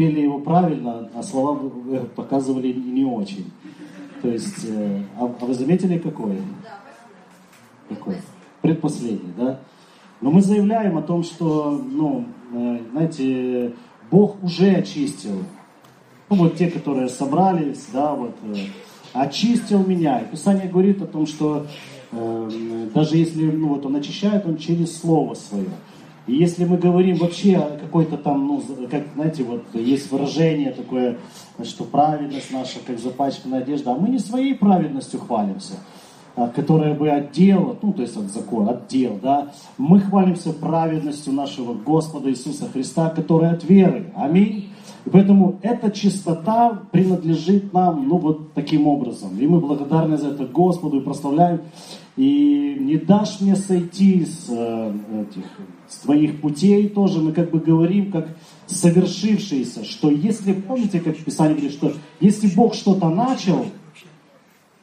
пели его правильно, а слова показывали не очень. То есть, э, а, а вы заметили какой? Какой? Предпоследний, да? Но мы заявляем о том, что, ну, э, знаете, Бог уже очистил. Ну, вот те, которые собрались, да, вот, э, очистил меня. И Писание говорит о том, что э, даже если ну, вот он очищает, он через Слово Свое. И если мы говорим вообще о какой-то там, ну, как, знаете, вот есть выражение такое, что праведность наша, как запачканная одежда, а мы не своей праведностью хвалимся, а, которая бы отдел, ну, то есть от закона, отдел, да, мы хвалимся праведностью нашего Господа Иисуса Христа, которая от веры. Аминь. И поэтому эта чистота принадлежит нам, ну, вот таким образом. И мы благодарны за это Господу и прославляем. И не дашь мне сойти с, э, этих, с твоих путей тоже. Мы как бы говорим, как совершившиеся, что если, помните, как Писание говорит, что если Бог что-то начал,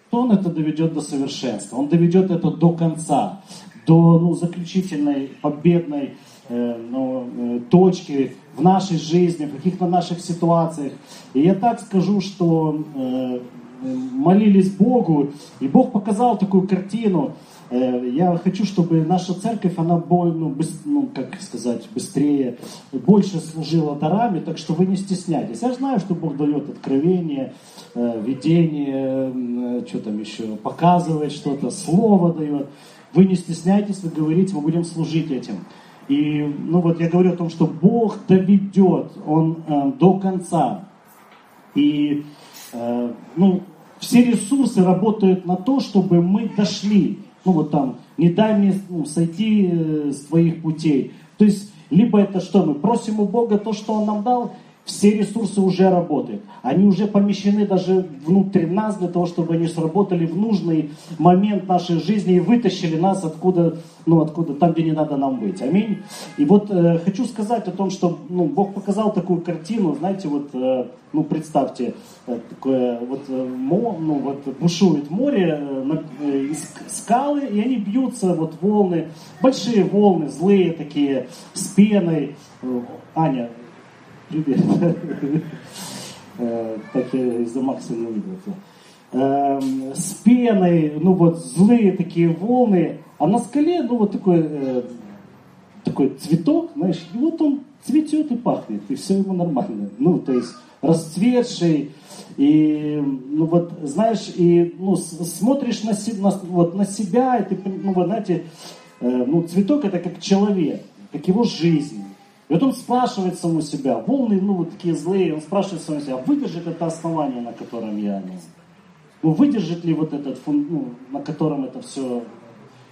то Он это доведет до совершенства. Он доведет это до конца, до ну, заключительной, победной э, ну, э, точки в нашей жизни, в каких-то наших ситуациях. И я так скажу, что э, молились Богу, и Бог показал такую картину. Э, я хочу, чтобы наша церковь, она ну, быс, ну, как сказать, быстрее, больше служила дарами, так что вы не стесняйтесь. Я знаю, что Бог дает откровение, э, видение, э, что там еще, показывает что-то, слово дает. Вы не стесняйтесь, вы говорите, мы будем служить этим. И, ну вот я говорю о том, что Бог доведет, Он э, до конца. И, э, ну, все ресурсы работают на то, чтобы мы дошли. Ну вот там, не дай мне ну, сойти э, с твоих путей. То есть, либо это что, мы просим у Бога то, что Он нам дал, все ресурсы уже работают. Они уже помещены даже внутрь нас для того, чтобы они сработали в нужный момент нашей жизни и вытащили нас откуда, ну, откуда, там, где не надо нам быть. Аминь. И вот э, хочу сказать о том, что ну, Бог показал такую картину, знаете, вот, э, ну, представьте, э, такое вот, э, мо, ну, вот бушует море, э, э, скалы, и они бьются, вот волны, большие волны, злые такие, с пеной. Э, Аня, Привет. Э, так я из-за Макса не увидел. Эм, с пеной, ну вот злые такие волны, а на скале, ну вот такой, э, такой цветок, знаешь, и вот он цветет и пахнет, и все ему нормально. Ну, то есть расцветший, и, ну вот, знаешь, и, ну, смотришь на, на, вот, на себя, и ты, ну, вот, знаете, э, ну, цветок это как человек, как его жизнь. И вот он спрашивает саму себя, волны, ну, вот такие злые, он спрашивает саму себя, выдержит это основание, на котором я, ну, ну выдержит ли вот этот, ну, на котором это все,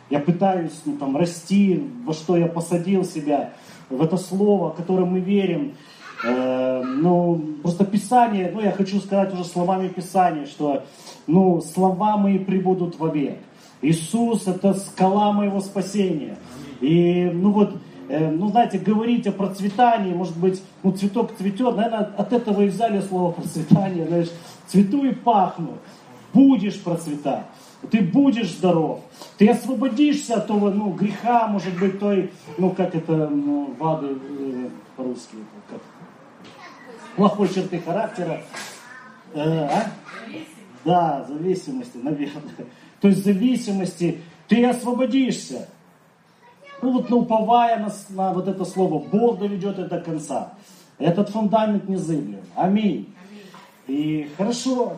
я пытаюсь, ну, там, расти, во что я посадил себя, в это слово, которое мы верим, э, ну, просто Писание, ну, я хочу сказать уже словами Писания, что, ну, слова мои прибудут вовек. Иисус – это скала моего спасения. И, ну, вот, Э, ну, знаете, говорить о процветании, может быть, ну, цветок цветет, наверное, от этого и взяли слово процветание, знаешь, цвету и пахну, будешь процветать, ты будешь здоров, ты освободишься от того, ну, греха, может быть, той, ну, как это, ну, вады э, по-русски, как, плохой черты характера, э, а? Да, зависимости, наверное. То есть зависимости, ты освободишься. Ну вот, ну, уповая на, на вот это слово, Бог доведет это до конца. Этот фундамент не зыблен. Аминь. И хорошо,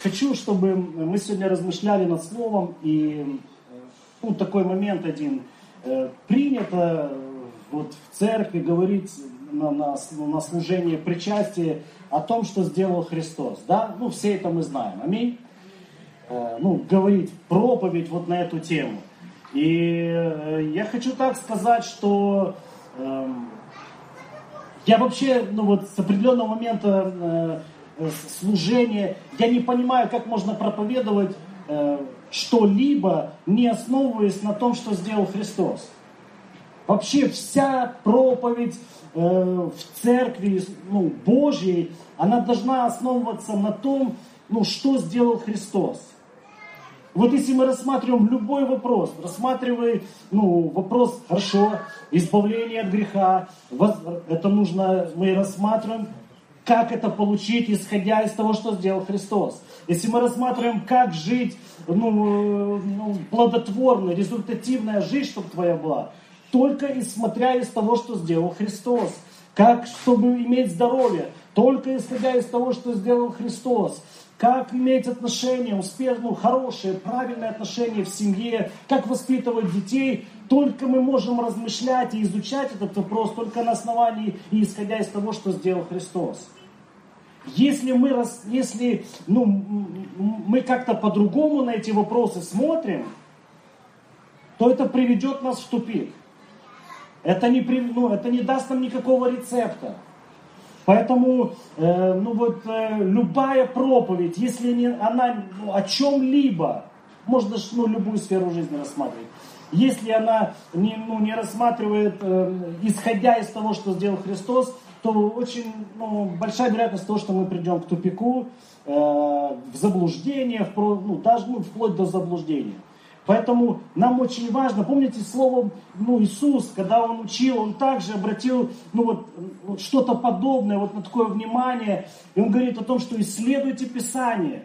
хочу, чтобы мы сегодня размышляли над словом, и ну, такой момент один. Э, принято вот в церкви говорить на, на, на служении причастия о том, что сделал Христос. Да? Ну, все это мы знаем. Аминь. Э, ну, говорить проповедь вот на эту тему. И э, я хочу так сказать, что э, я вообще, ну вот с определенного момента э, э, служения, я не понимаю, как можно проповедовать что-либо, не основываясь на том, что сделал Христос. Вообще вся проповедь в церкви ну, Божьей, она должна основываться на том, ну, что сделал Христос. Вот если мы рассматриваем любой вопрос, рассматривая ну, вопрос, хорошо, избавление от греха, это нужно, мы рассматриваем, как это получить, исходя из того, что сделал Христос. Если мы рассматриваем, как жить ну, ну, плодотворно, результативная жизнь, чтобы твоя была, только исходя из того, что сделал Христос. Как, чтобы иметь здоровье, только исходя из того, что сделал Христос. Как иметь отношения, успех, ну, хорошие, правильные отношения в семье, как воспитывать детей, только мы можем размышлять и изучать этот вопрос только на основании и исходя из того, что сделал Христос. Если мы, если, ну, мы как-то по-другому на эти вопросы смотрим, то это приведет нас в тупик. Это не, ну, это не даст нам никакого рецепта. Поэтому э, ну вот, э, любая проповедь, если не, она ну, о чем-либо, можно ну, любую сферу жизни рассматривать, если она не, ну, не рассматривает, э, исходя из того, что сделал Христос, то очень ну, большая вероятность того, что мы придем к тупику, э, в заблуждение, в, ну, даже ну, вплоть до заблуждения. Поэтому нам очень важно, помните слово ну, Иисус, когда Он учил, Он также обратил ну, вот, что-то подобное, вот на такое внимание. И Он говорит о том, что исследуйте Писание.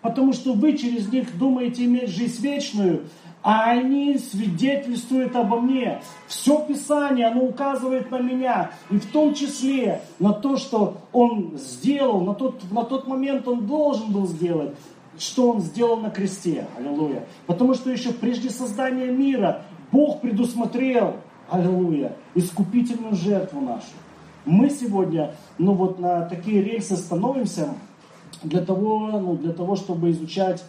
Потому что вы через них думаете иметь жизнь вечную, а они свидетельствуют обо мне. Все Писание, оно указывает на меня, и в том числе на то, что Он сделал, на тот, на тот момент Он должен был сделать что Он сделал на кресте. Аллилуйя. Потому что еще прежде создания мира Бог предусмотрел, аллилуйя, искупительную жертву нашу. Мы сегодня, ну вот на такие рельсы становимся для того, ну, для того чтобы изучать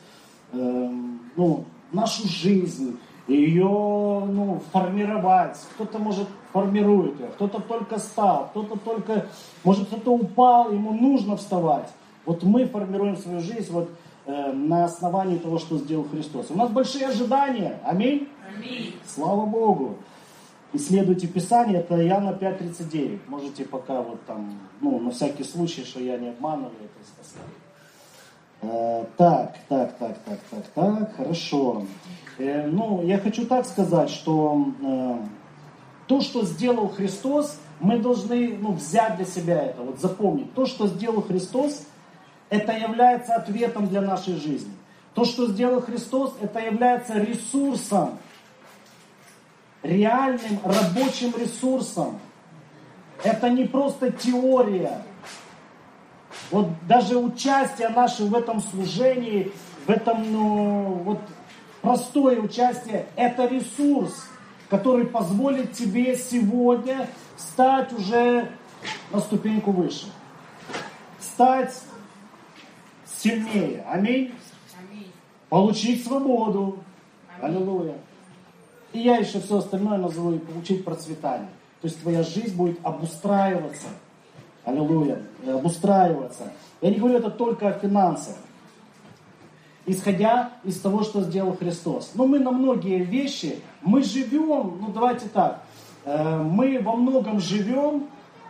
э, ну, нашу жизнь, ее ну, формировать. Кто-то, может, формирует ее, кто-то только стал, кто-то только, может, кто-то упал, ему нужно вставать. Вот мы формируем свою жизнь, вот Э, на основании того, что сделал Христос. У нас большие ожидания. Аминь. Аминь. Слава Богу. Исследуйте Писание, это Иоанна 5.39. Можете пока вот там, ну, на всякий случай, что я не обманываю, это оставить. Э, так, так, так, так, так, так, хорошо. Э, ну, я хочу так сказать, что э, то, что сделал Христос, мы должны ну, взять для себя это, вот запомнить. То, что сделал Христос, это является ответом для нашей жизни. То, что сделал Христос, это является ресурсом, реальным рабочим ресурсом. Это не просто теория. Вот даже участие наше в этом служении, в этом, ну, вот простое участие, это ресурс, который позволит тебе сегодня стать уже на ступеньку выше. Стать сильнее. Аминь. Получить свободу. Аллилуйя. И я еще все остальное назову и получить процветание. То есть твоя жизнь будет обустраиваться. Аллилуйя. Обустраиваться. Я не говорю это только о финансах. Исходя из того, что сделал Христос. Но мы на многие вещи, мы живем, ну давайте так, э, мы во многом живем,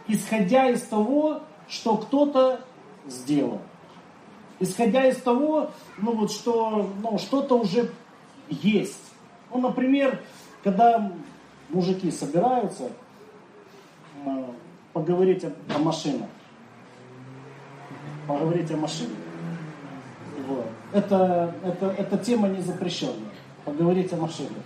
исходя из того, что кто-то сделал исходя из того, ну вот что ну, что-то уже есть. Ну, например, когда мужики собираются э, поговорить о, о машинах, поговорить о машинах. Вот. Это, это, это тема не запрещенная, поговорить о машинах.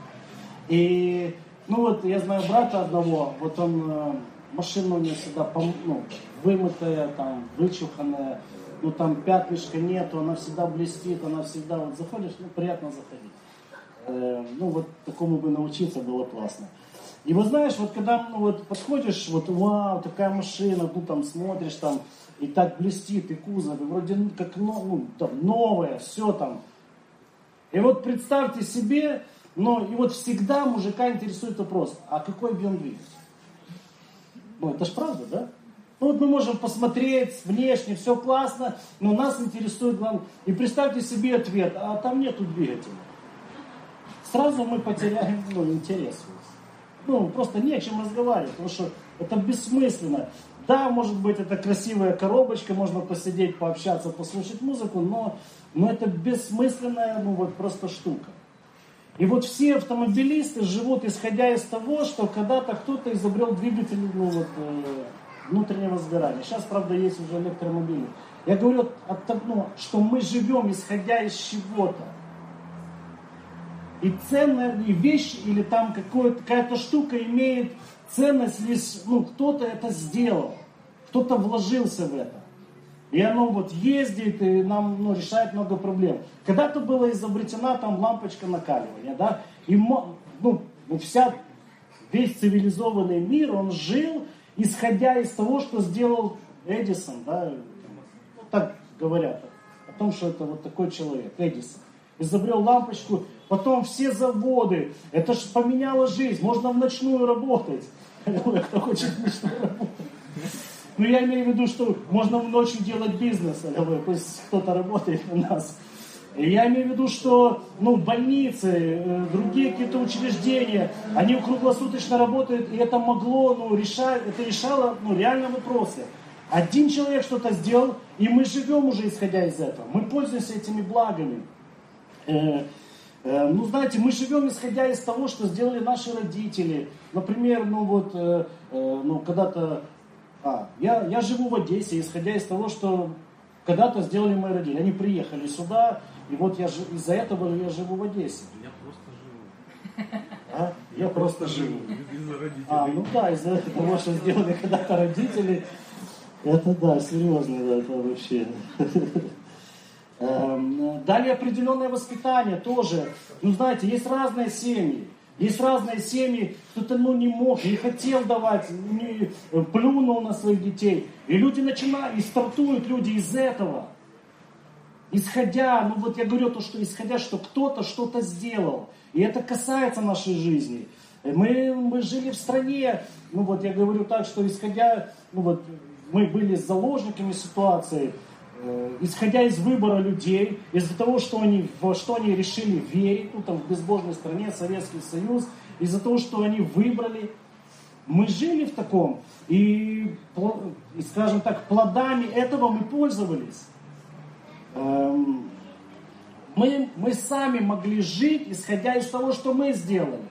И, ну вот, я знаю брата одного, вот он, э, машина у него всегда ну, вымытая, там, вычуханная, ну там пятнышка нету, она всегда блестит, она всегда, вот заходишь, ну приятно заходить. Э, ну вот такому бы научиться было классно. И вот знаешь, вот когда ну, вот подходишь, вот вау, такая машина, ну там смотришь там, и так блестит, и кузов, и вроде ну, как ну, там, новое, все там. И вот представьте себе, но и вот всегда мужика интересует вопрос, а какой объем двигателя? Ну это ж правда, да? Ну вот мы можем посмотреть внешне, все классно, но нас интересует главное. И представьте себе ответ, а там нету двигателя. Сразу мы потеряем ну, интерес. Ну, просто не о чем разговаривать, потому что это бессмысленно. Да, может быть, это красивая коробочка, можно посидеть, пообщаться, послушать музыку, но, но это бессмысленная, ну вот просто штука. И вот все автомобилисты живут исходя из того, что когда-то кто-то изобрел двигатель, ну вот, э, внутреннего сгорания. Сейчас, правда, есть уже электромобили. Я говорю от того, что мы живем, исходя из чего-то. И ценная вещь или там какая-то штука имеет ценность лишь, ну, кто-то это сделал, кто-то вложился в это. И оно вот ездит и нам ну, решает много проблем. Когда-то была изобретена там лампочка накаливания, да, и ну, вся, весь цивилизованный мир, он жил, исходя из того, что сделал Эдисон, да, ну, так говорят о том, что это вот такой человек, Эдисон. Изобрел лампочку, потом все заводы, это же поменяло жизнь, можно в ночную работать. Кто хочет в ночную работать. Ну, я имею в виду, что можно ночью делать бизнес, пусть кто-то работает у нас. Я имею в виду, что ну, больницы, э, другие какие-то учреждения, они круглосуточно работают, и это могло, ну, решать, это решало ну, реально вопросы. Один человек что-то сделал, и мы живем уже исходя из этого. Мы пользуемся этими благами. Э, э, ну, знаете, мы живем исходя из того, что сделали наши родители. Например, ну вот, ну, когда-то а, я, я живу в Одессе, исходя из того, что когда-то сделали мои родители. Они приехали сюда, и вот я из-за этого я живу в Одессе. Я просто живу. А? Я просто живу. Из-за родителей. А, ну да, из-за того, что сделали когда-то родители. Это да, серьезно, да, это вообще. Эм, далее определенное воспитание тоже. Ну, знаете, есть разные семьи. Есть разные семьи, кто-то ну, не мог, не хотел давать, не, плюнул на своих детей. И люди начинают, и стартуют люди из этого. Исходя, ну вот я говорю то, что исходя, что кто-то что-то сделал. И это касается нашей жизни. Мы, мы жили в стране, ну вот я говорю так, что исходя, ну вот мы были заложниками ситуации, Э, исходя из выбора людей, из-за того, что они, во что они решили верить, ну там в безбожной стране, Советский Союз, из-за того, что они выбрали, мы жили в таком, и скажем так, плодами этого мы пользовались. Эм, мы, мы сами могли жить, исходя из того, что мы сделали.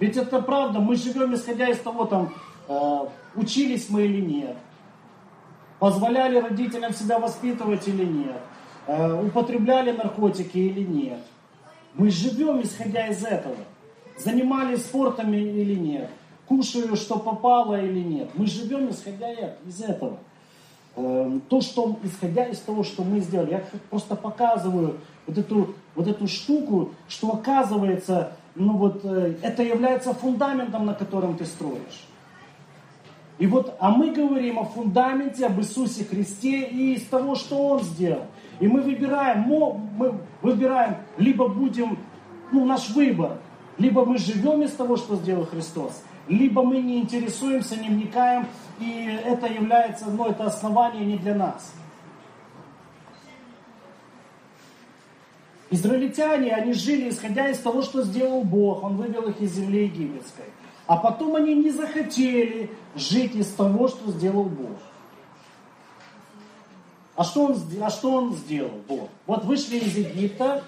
Ведь это правда, мы живем, исходя из того, там, э, учились мы или нет, Позволяли родителям себя воспитывать или нет? Э, употребляли наркотики или нет? Мы живем, исходя из этого. Занимались спортом или нет? Кушаю, что попало или нет? Мы живем, исходя из этого. Эм, то, что, исходя из того, что мы сделали, я просто показываю вот эту, вот эту штуку, что оказывается, ну вот, э, это является фундаментом, на котором ты строишь. И вот, а мы говорим о фундаменте, об Иисусе Христе и из того, что Он сделал. И мы выбираем, мы выбираем, либо будем, ну, наш выбор, либо мы живем из того, что сделал Христос, либо мы не интересуемся, не вникаем, и это является, ну, это основание не для нас. Израильтяне, они жили, исходя из того, что сделал Бог. Он вывел их из земли египетской. А потом они не захотели жить из того, что сделал Бог. А что он, а что он сделал, Бог? Вот вышли из Египта,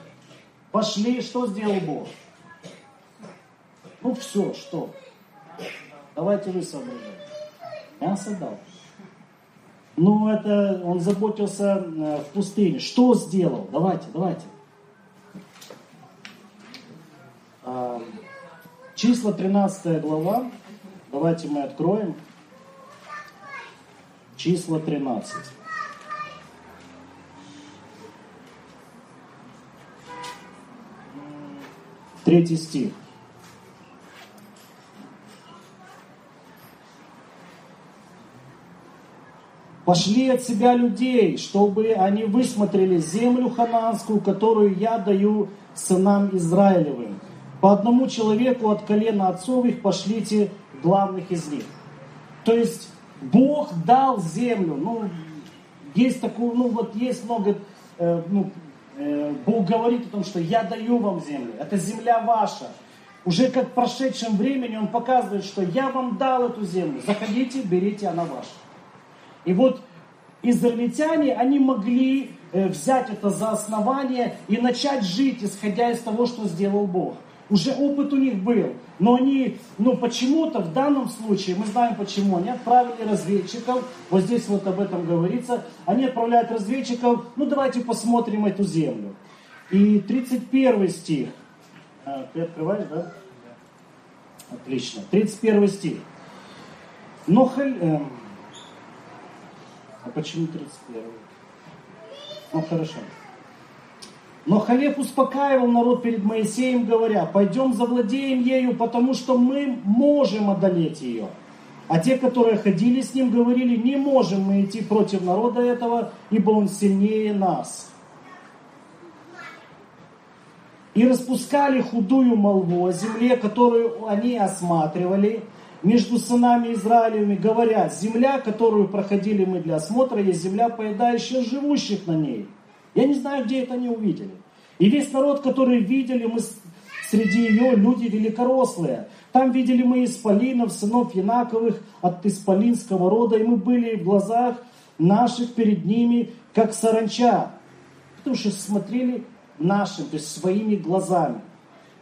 пошли, что сделал Бог? Ну все, что? Давайте вы соображайте. Мясо дал. Ну, это он заботился э, в пустыне. Что сделал? Давайте, давайте. Числа 13 глава. Давайте мы откроем. Числа 13. Третий стих. Пошли от себя людей, чтобы они высмотрели землю хананскую, которую я даю сынам Израилевым по одному человеку от колена отцов их пошлите главных из них. То есть Бог дал землю. Ну, есть такое, ну вот есть много, э, ну, э, Бог говорит о том, что я даю вам землю. Это земля ваша. Уже как в прошедшем времени Он показывает, что я вам дал эту землю. Заходите, берите, она ваша. И вот израильтяне, они могли э, взять это за основание и начать жить, исходя из того, что сделал Бог. уже опыт у них был. Но они, ну почему-то в данном случае, мы знаем почему, они отправили разведчиков, вот здесь вот об этом говорится, они отправляют разведчиков, ну давайте посмотрим эту землю. И 31 стих, а, ты открываешь, да? Отлично. 31 стих. Но халь... Э, а почему 31? Ну хорошо. Но Халев успокаивал народ перед Моисеем, говоря, пойдем завладеем ею, потому что мы можем одолеть ее. А те, которые ходили с ним, говорили, не можем мы идти против народа этого, ибо он сильнее нас. И распускали худую молву о земле, которую они осматривали, между сынами Израилевыми, говоря, земля, которую проходили мы для осмотра, есть земля, поедающая живущих на ней. Я не знаю, где это они увидели. И весь народ, который видели, мы среди ее люди великорослые. Там видели мы исполинов, сынов Янаковых от исполинского рода, и мы были в глазах наших перед ними, как саранча. Потому что смотрели нашим, то есть своими глазами.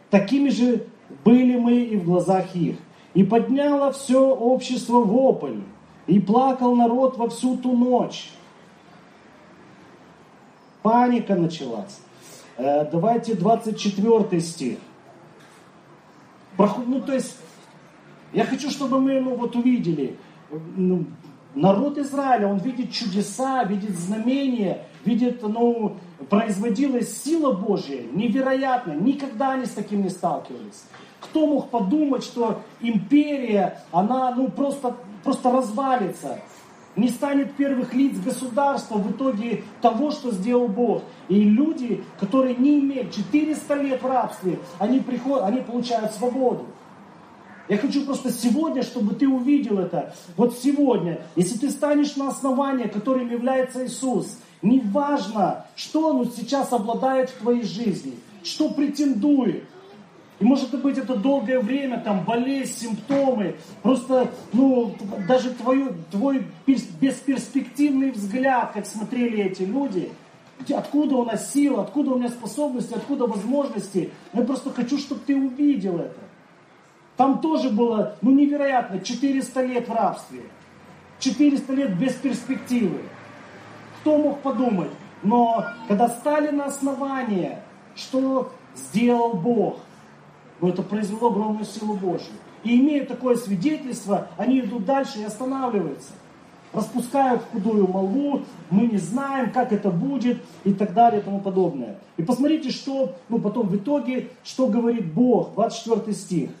Такими же были мы и в глазах их. И подняло все общество вопль, и плакал народ во всю ту ночь. Паника началась. Э, давайте 24 стих. Ну, то есть, я хочу, чтобы мы ну, вот увидели, ну, народ Израиля, он видит чудеса, видит знамения, видит, ну, производилась сила Божья, невероятно, никогда они с таким не сталкивались. Кто мог подумать, что империя, она, ну, просто, просто развалится, не станет первых лиц государства в итоге того, что сделал Бог. И люди, которые не имеют 400 лет рабстве, они, приходят, они получают свободу. Я хочу просто сегодня, чтобы ты увидел это. Вот сегодня, если ты станешь на основание, которым является Иисус, неважно, что Он сейчас обладает в твоей жизни, что претендует, и может быть это долгое время, там болезнь, симптомы, просто, ну, даже твой, твой бесперспективный взгляд, как смотрели эти люди, откуда у нас сила, откуда у меня способности, откуда возможности. Я просто хочу, чтобы ты увидел это. Там тоже было, ну, невероятно, 400 лет в рабстве. 400 лет без перспективы. Кто мог подумать? Но когда стали на основание, что сделал Бог? но это произвело огромную силу Божью. И имея такое свидетельство, они идут дальше и останавливаются. Распускают худую молву, мы не знаем, как это будет и так далее и тому подобное. И посмотрите, что, ну потом в итоге, что говорит Бог, 24 стих.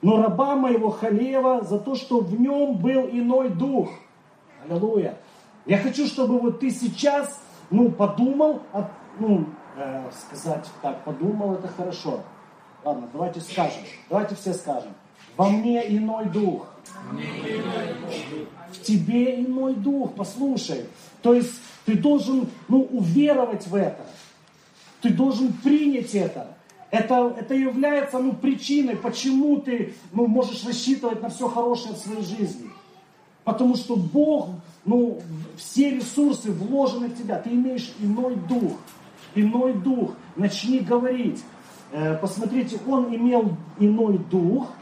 Но раба моего Халева за то, что в нем был иной дух. Аллилуйя. Я хочу, чтобы вот ты сейчас, ну, подумал, ну, э, сказать так, подумал, это хорошо. Ладно, давайте скажем. Давайте все скажем. Во мне иной дух. В тебе иной дух. Послушай. То есть ты должен ну, уверовать в это. Ты должен принять это. Это, это является ну, причиной, почему ты ну, можешь рассчитывать на все хорошее в своей жизни. Потому что Бог, ну, все ресурсы вложены в тебя. Ты имеешь иной дух. Иной дух. Начни говорить. Э, посмотрите, он имел иной дух,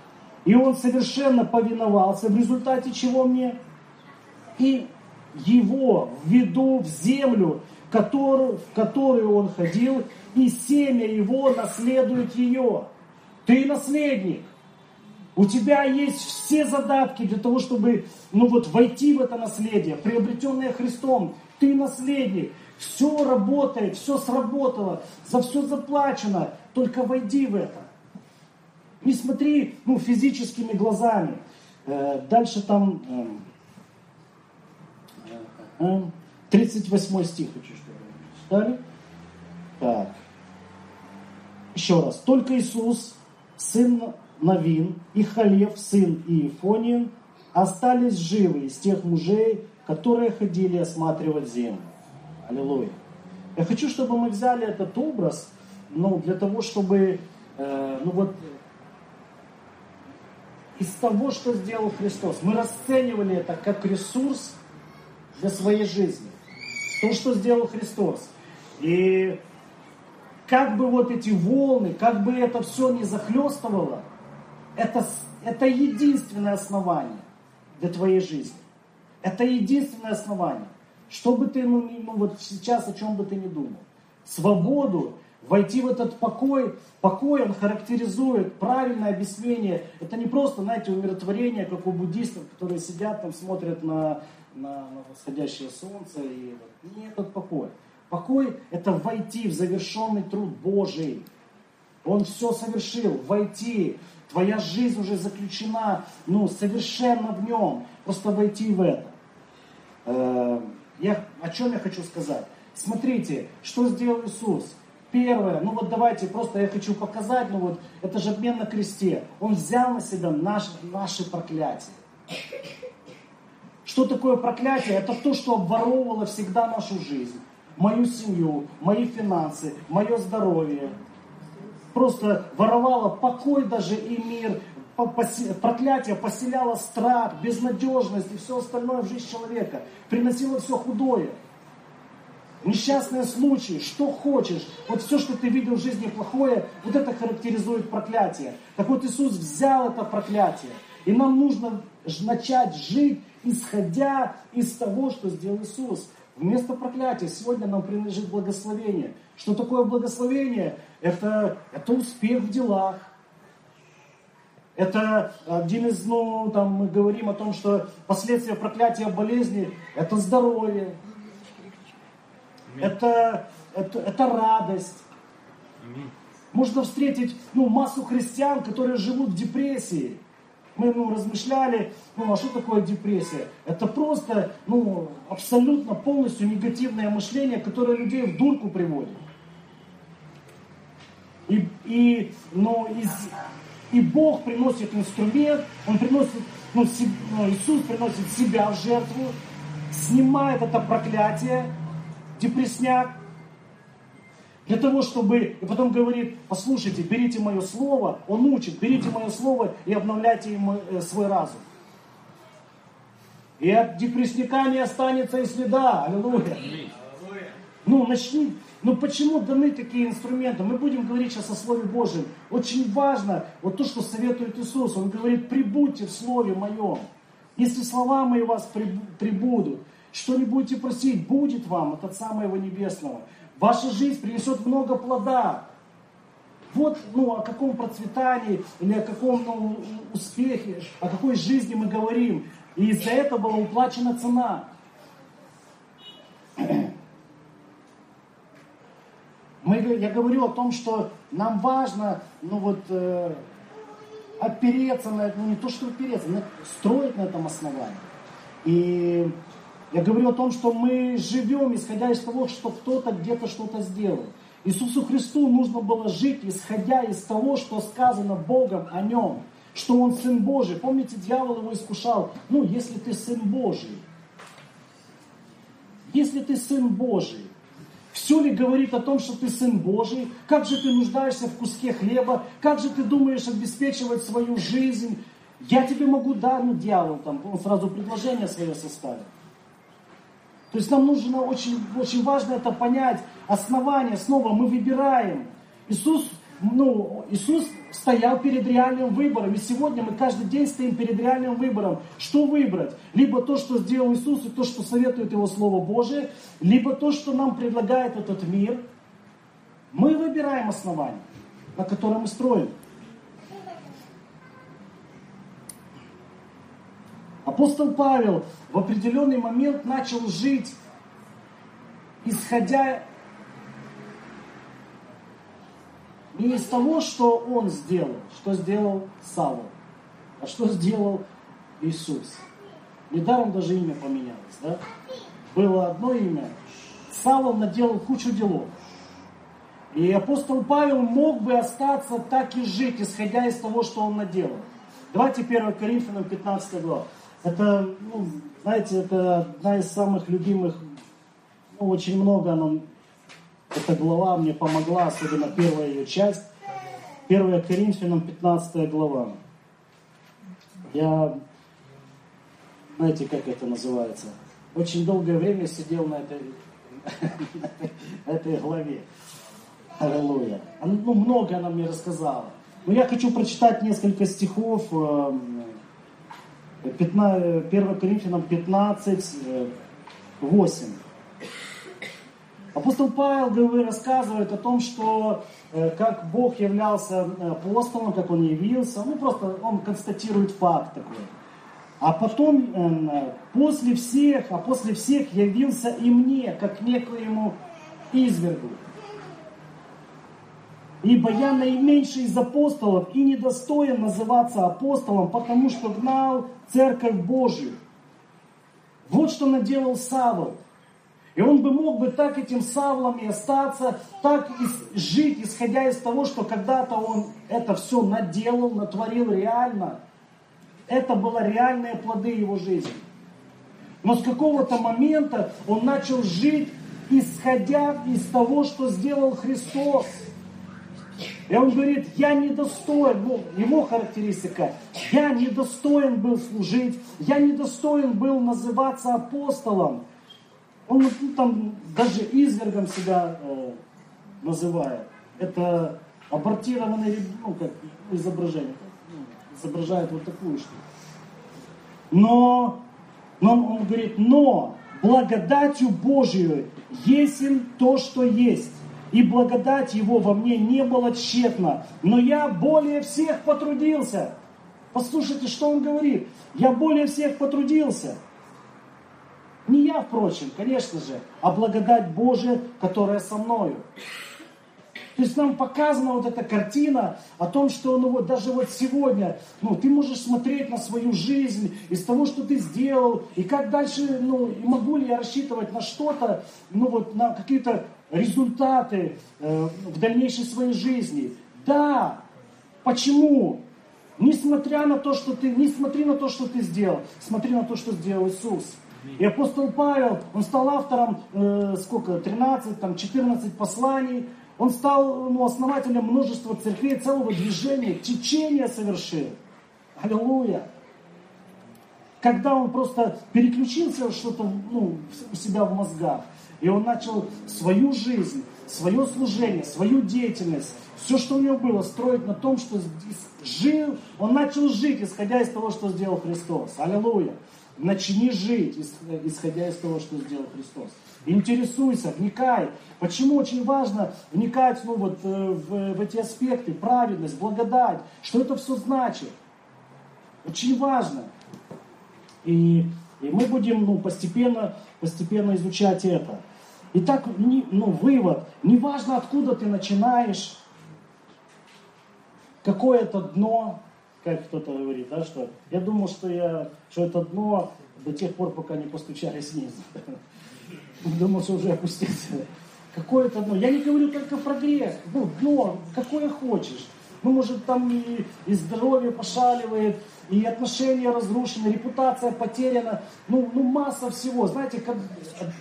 и он совершенно повиновался, в результате чего мне? И его введу в землю, которую, в которую он ходил, и семя его наследует ее. Ты наследник. У тебя есть все задатки для того, чтобы ну вот, войти в это наследие, приобретенное Христом. Ты наследник. Все работает, все сработало, за все заплачено. Только войди в это. Не смотри ну, физическими глазами. Э, дальше там э, 38 э, стих хочу, чтобы вы читали. Так. Еще раз. Только Иисус, сын Навин, и Халев, сын Иефонин, остались живы из тех мужей, которые ходили осматривать землю. Аллилуйя. Я хочу, чтобы мы взяли этот образ ну, для того, чтобы, э, ну вот, из того, что сделал Христос, мы расценивали это как ресурс для своей жизни. То, что сделал Христос. И как бы вот эти волны, как бы это все не захлестывало, это, это единственное основание для твоей жизни. Это единственное основание. Что бы ты, ну, ну вот сейчас о чем бы ты ни думал. Свободу, войти в этот покой, покой он характеризует правильное объяснение. Это не просто, знаете, умиротворение, как у буддистов, которые сидят там, смотрят на, на, на восходящее солнце. И вот, не этот покой. Покой – это войти в завершенный труд Божий. Он все совершил, войти. Твоя жизнь уже заключена, ну, совершенно в нем. Просто войти в это. Э, я, о чем я хочу сказать? Смотрите, что сделал Иисус. Первое, ну вот давайте, просто я хочу показать, ну вот, это же обмен на кресте. Он взял на себя наш, наши проклятия. Что такое проклятие? Это то, что обворовывало всегда нашу жизнь. Мою семью, мои финансы, мое здоровье. Просто воровало покой даже и мир. Проклятие поселяло страх, безнадежность и все остальное в жизнь человека. Приносило все худое. Несчастные случаи, что хочешь, вот все, что ты видел в жизни плохое, вот это характеризует проклятие. Так вот Иисус взял это проклятие. И нам нужно начать жить, исходя из того, что сделал Иисус. Вместо проклятия сегодня нам принадлежит благословение. Что такое благословение? Это, это успех в делах. Это один из, ну, там мы говорим о том, что последствия проклятия болезни – это здоровье, это, это, это радость. Можно встретить ну, массу христиан, которые живут в депрессии. Мы ну, размышляли, ну а что такое депрессия? Это просто ну, абсолютно полностью негативное мышление, которое людей в дурку приводит. И, и, ну, из, и Бог приносит инструмент, Он приносит, ну, си, ну, Иисус приносит себя в жертву, снимает это проклятие, депресняк, для того, чтобы... И потом говорит, послушайте, берите мое слово, он учит, берите мое слово и обновляйте им э, свой разум. И от депресняка не останется и следа. Аллилуйя. Ну, начни. Ну, почему даны такие инструменты? Мы будем говорить сейчас о Слове Божьем. Очень важно, вот то, что советует Иисус. Он говорит, прибудьте в Слове Моем. Если слова мои вас прибудут, что не будете просить, будет вам от Отца Моего Небесного. Ваша жизнь принесет много плода. Вот ну, о каком процветании или о каком ну, успехе, о какой жизни мы говорим. И из-за этого была уплачена цена. Мы, я говорю о том, что нам важно ну, вот, э, опереться на это, ну не то, что опереться, но строить на этом основании. И я говорю о том, что мы живем, исходя из того, что кто-то где-то что-то сделал. Иисусу Христу нужно было жить, исходя из того, что сказано Богом о нем, что он Сын Божий. Помните, дьявол его искушал, ну, если ты Сын Божий, если ты Сын Божий, все ли говорит о том, что ты Сын Божий? Как же ты нуждаешься в куске хлеба? Как же ты думаешь обеспечивать свою жизнь? Я тебе могу, да, ну, дьявол там, он сразу предложение свое составил. То есть нам нужно очень, очень важно это понять. Основание, снова мы выбираем. Иисус, ну, Иисус стоял перед реальным выбором. И сегодня мы каждый день стоим перед реальным выбором. Что выбрать? Либо то, что сделал Иисус, и то, что советует Его Слово Божие, либо то, что нам предлагает этот мир. Мы выбираем основание, на котором мы строим. Апостол Павел в определенный момент начал жить, исходя не из того, что он сделал, что сделал Савол, а что сделал Иисус. Недаром даже имя поменялось, да? Было одно имя. Савол наделал кучу делов. И апостол Павел мог бы остаться так и жить, исходя из того, что он наделал. Давайте 1 Коринфянам 15 глава. Это, ну, знаете, это одна из самых любимых, ну, очень много она, эта глава мне помогла, особенно первая ее часть. 1 Коринфянам 15 глава. Я, знаете, как это называется? Очень долгое время сидел на этой, на этой главе. Аллилуйя. Ну, много она мне рассказала. Но я хочу прочитать несколько стихов. 15, 1 Коринфянам 15, 8. Апостол Павел говорит, рассказывает о том, что э, как Бог являлся э, апостолом, как он явился, ну просто он констатирует факт такой. А потом, э, после всех, а после всех явился и мне, как некоему извергу. Ибо я наименьший из апостолов и недостоин называться апостолом, потому что гнал церковь Божию. Вот что наделал Савол. И он бы мог бы так этим Савлом и остаться, так и жить, исходя из того, что когда-то он это все наделал, натворил реально. Это были реальные плоды его жизни. Но с какого-то момента он начал жить, исходя из того, что сделал Христос. И он говорит, я недостоин, ну, его характеристика, я недостоин был служить, я недостоин был называться апостолом. Он ну, там даже извергом себя э, называет. Это абортированное ну, как, изображение. Ну, изображает вот такую штуку. Но, но он говорит, но благодатью Божию есть то, что есть и благодать Его во мне не была тщетна, но я более всех потрудился. Послушайте, что он говорит. Я более всех потрудился. Не я, впрочем, конечно же, а благодать Божия, которая со мною. То есть нам показана вот эта картина о том, что ну вот даже вот сегодня, ну ты можешь смотреть на свою жизнь из того, что ты сделал, и как дальше, ну и могу ли я рассчитывать на что-то, ну вот на какие-то результаты э, в дальнейшей своей жизни. Да, почему? Несмотря на то, что ты, не смотри на то, что ты сделал, смотри на то, что сделал Иисус. И апостол Павел, он стал автором, э, сколько, 13, там, 14 посланий, он стал ну, основателем множества церквей, целого движения, течения совершил. Аллилуйя. Когда он просто переключился что-то ну, у себя в мозгах, и он начал свою жизнь, свое служение, свою деятельность, все, что у него было, строить на том, что жил, он начал жить, исходя из того, что сделал Христос. Аллилуйя. Начни жить, исходя из того, что сделал Христос. Интересуйся, вникай. Почему очень важно вникать ну, вот, э, в, в эти аспекты, праведность, благодать, что это все значит. Очень важно. И, и мы будем ну, постепенно, постепенно изучать это. Итак, ну, вывод. Неважно, откуда ты начинаешь, какое это дно, как кто-то говорит, да, что я думал, что, я, что это дно до тех пор, пока не постучали снизу. Думал, что уже опустился. Какое это дно? Я не говорю только про грех. Ну, дно, какое хочешь. Ну, может, там и, и здоровье пошаливает, и отношения разрушены, репутация потеряна, ну, ну масса всего. Знаете, как,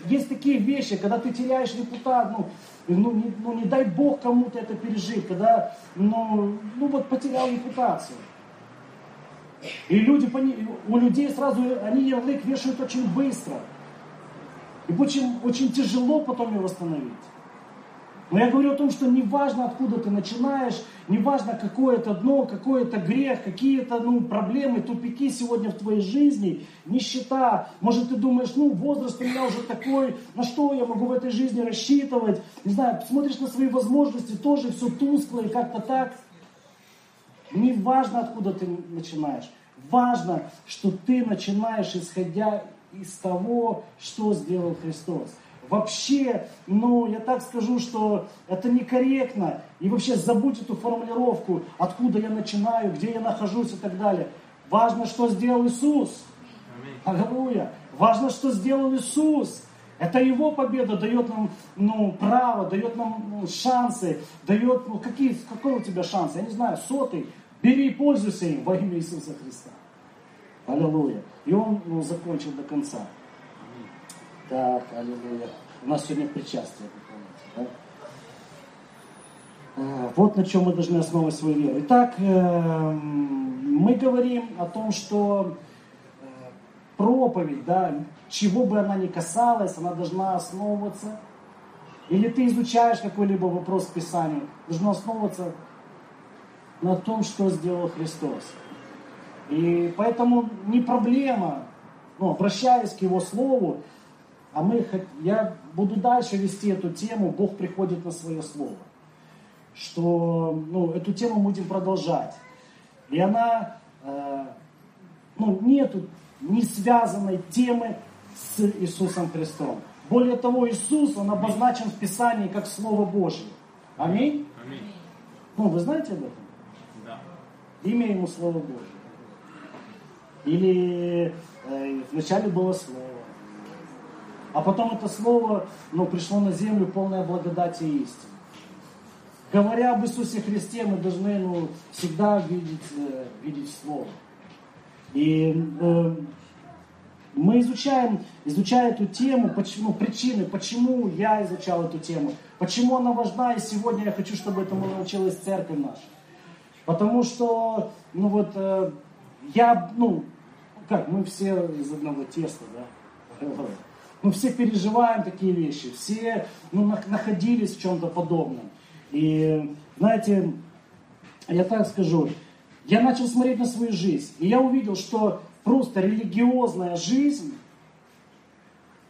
есть такие вещи, когда ты теряешь репутацию, ну, ну, не, ну не дай Бог кому-то это пережить, когда, ну, ну вот потерял репутацию. И люди, у людей сразу, они ярлык вешают очень быстро. И очень, очень тяжело потом его восстановить. Но я говорю о том, что не важно, откуда ты начинаешь, не важно, какое это дно, какой это грех, какие это ну, проблемы, тупики сегодня в твоей жизни, нищета. Может, ты думаешь, ну, возраст у меня уже такой, на что я могу в этой жизни рассчитывать? Не знаю, смотришь на свои возможности, тоже все тускло и как-то так. Не важно, откуда ты начинаешь. Важно, что ты начинаешь, исходя из того, что сделал Христос вообще, ну, я так скажу, что это некорректно. И вообще забудь эту формулировку, откуда я начинаю, где я нахожусь и так далее. Важно, что сделал Иисус. Аллилуйя. Важно, что сделал Иисус. Это Его победа дает нам ну, право, дает нам ну, шансы, дает, ну, какие, какой у тебя шанс? Я не знаю, сотый. Бери и пользуйся им во имя Иисуса Христа. Аллилуйя. И он ну, закончил до конца. Так, аллилуйя. У нас сегодня причастие? А, вот на чем мы должны основывать свою веру. Итак, эм, мы говорим о том, что э, проповедь, да, чего бы она ни касалась, она должна основываться или ты изучаешь какой-либо вопрос в Писании, должно основываться на том, что сделал Христос. И поэтому не проблема, ну, обращаясь к Его Слову, а мы, я буду дальше вести эту тему, Бог приходит на свое Слово. Что ну, эту тему будем продолжать. И она, э, ну, нету не связанной темы с Иисусом Христом. Более того, Иисус, Он обозначен в Писании как Слово Божье. Аминь? Аминь. Ну, вы знаете об этом? Да. Имя Ему Слово Божье. Или э, вначале было Слово. А потом это Слово ну, пришло на землю полное благодати и истины. Говоря об Иисусе Христе, мы должны ну, всегда видеть, э, видеть Слово. И э, мы изучаем, изучая эту тему, почему, причины, почему я изучал эту тему, почему она важна, и сегодня я хочу, чтобы этому научилась церковь наша. Потому что, ну вот, э, я, ну, как, мы все из одного теста, да? Мы все переживаем такие вещи, все ну, находились в чем-то подобном. И, знаете, я так скажу, я начал смотреть на свою жизнь, и я увидел, что просто религиозная жизнь,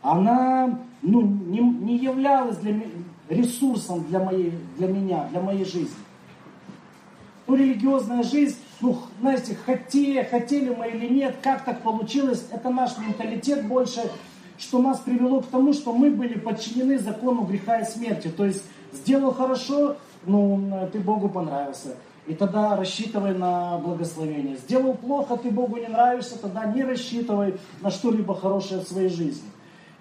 она ну, не, не являлась для, ресурсом для, моей, для меня, для моей жизни. Ну, религиозная жизнь, ну, знаете, хотели, хотели мы или нет, как так получилось, это наш менталитет больше, что нас привело к тому, что мы были подчинены закону греха и смерти. То есть, сделал хорошо, ну, ты Богу понравился. И тогда рассчитывай на благословение. Сделал плохо, ты Богу не нравишься, тогда не рассчитывай на что-либо хорошее в своей жизни.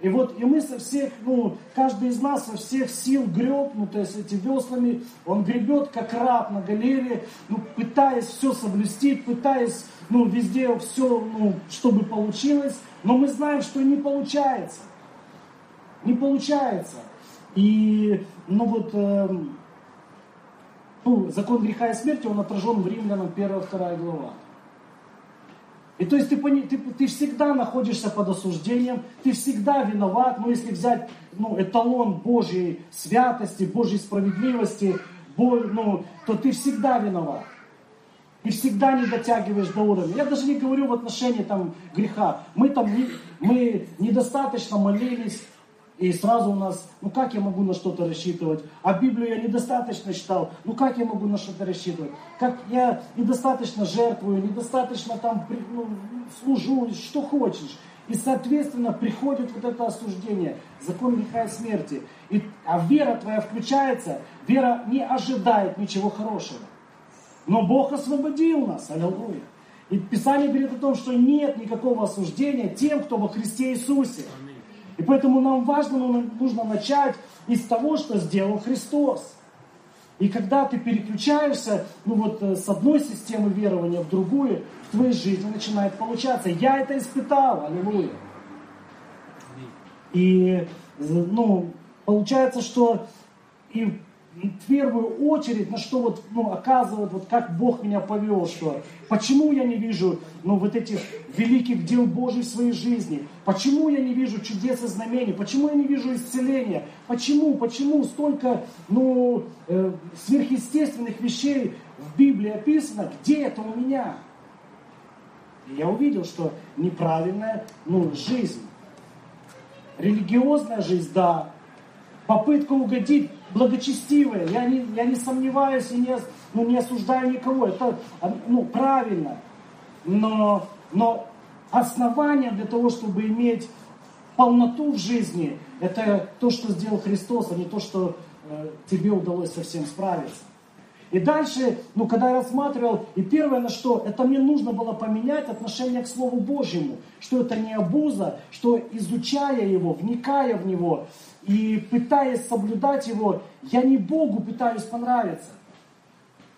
И вот, и мы со всех, ну, каждый из нас со всех сил греб, ну, то есть эти веслами, он гребет как раб на галере, ну, пытаясь все соблюсти, пытаясь, ну, везде все, ну, чтобы получилось, но мы знаем, что не получается. Не получается. И, ну, вот, э, ну, закон греха и смерти, он отражен в Римлянам 1-2 глава. И то есть ты, ты, ты всегда находишься под осуждением, ты всегда виноват, но если взять ну, эталон Божьей святости, Божьей справедливости, ну, то ты всегда виноват. И всегда не дотягиваешь до уровня. Я даже не говорю в отношении там, греха. Мы там не, мы недостаточно молились, и сразу у нас, ну как я могу на что-то рассчитывать? А Библию я недостаточно читал, ну как я могу на что-то рассчитывать? Как я недостаточно жертвую, недостаточно там ну, служу, что хочешь. И, соответственно, приходит вот это осуждение, закон греха и смерти. И, а вера твоя включается, вера не ожидает ничего хорошего. Но Бог освободил нас, аллилуйя. И Писание говорит о том, что нет никакого осуждения тем, кто во Христе Иисусе. Аминь. И поэтому нам важно, нужно начать из того, что сделал Христос. И когда ты переключаешься ну вот, э, с одной системы верования в другую, в твоей жизни начинает получаться. Я это испытал, аллилуйя. И ну, получается, что и в первую очередь, на что вот, ну, оказывает, вот как Бог меня повел, что почему я не вижу, ну, вот этих великих дел Божьих в своей жизни, почему я не вижу чудес и знамений, почему я не вижу исцеления, почему, почему столько, ну, э, сверхъестественных вещей в Библии описано, где это у меня? И я увидел, что неправильная, ну, жизнь, религиозная жизнь, да, попытка угодить благочестивая. Я не, я не сомневаюсь и не, ну, не осуждаю никого. Это ну, правильно. Но, но основание для того, чтобы иметь полноту в жизни, это то, что сделал Христос, а не то, что э, тебе удалось совсем справиться. И дальше, ну, когда я рассматривал, и первое на что, это мне нужно было поменять отношение к Слову Божьему, что это не обуза, что изучая его, вникая в него, и пытаясь соблюдать его, я не Богу пытаюсь понравиться.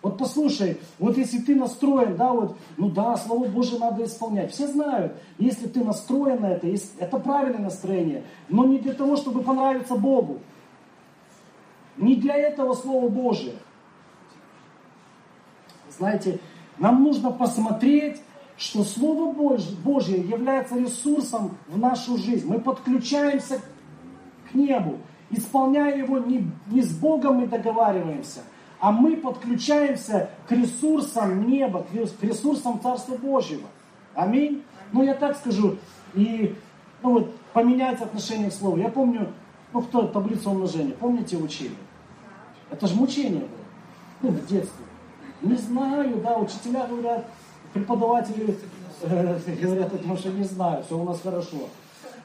Вот послушай, вот если ты настроен, да, вот, ну да, Слово Божие надо исполнять. Все знают, если ты настроен на это, это правильное настроение, но не для того, чтобы понравиться Богу. Не для этого Слово Божие. Знаете, нам нужно посмотреть, что Слово Божье является ресурсом в нашу жизнь. Мы подключаемся к небу. исполняя его не, не с Богом мы договариваемся, а мы подключаемся к ресурсам неба, к ресурсам Царства Божьего. Аминь. Ну, я так скажу. И, ну вот, поменять отношение к Слову. Я помню, ну, кто таблицу умножения, помните, учили? Это же мучение было. Ну, в детстве. Не знаю, да, учителя говорят, преподаватели э, говорят, потому что не знаю, все у нас хорошо.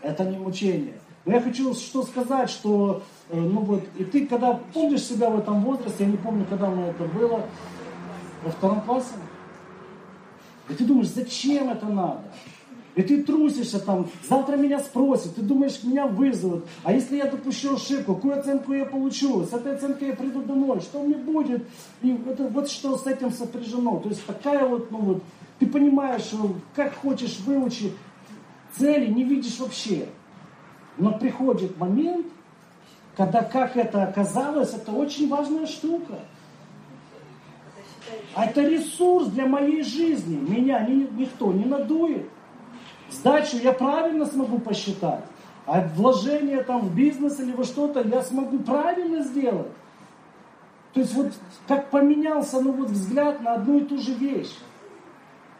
Это не мучение. Но я хочу что сказать, что, э, ну вот, и ты, когда помнишь себя в этом возрасте, я не помню, когда меня это было, во втором классе, и ты думаешь, зачем это надо? И ты трусишься там, завтра меня спросят, ты думаешь, меня вызовут. А если я допущу ошибку, какую оценку я получу? С этой оценкой я приду домой, что мне будет? И это, вот что с этим сопряжено. То есть такая вот, ну вот, ты понимаешь, что как хочешь выучи, цели не видишь вообще. Но приходит момент, когда как это оказалось, это очень важная штука. А это ресурс для моей жизни. Меня ни, никто не надует. Сдачу я правильно смогу посчитать. А вложение там в бизнес или во что-то я смогу правильно сделать. То есть вот как поменялся ну вот взгляд на одну и ту же вещь.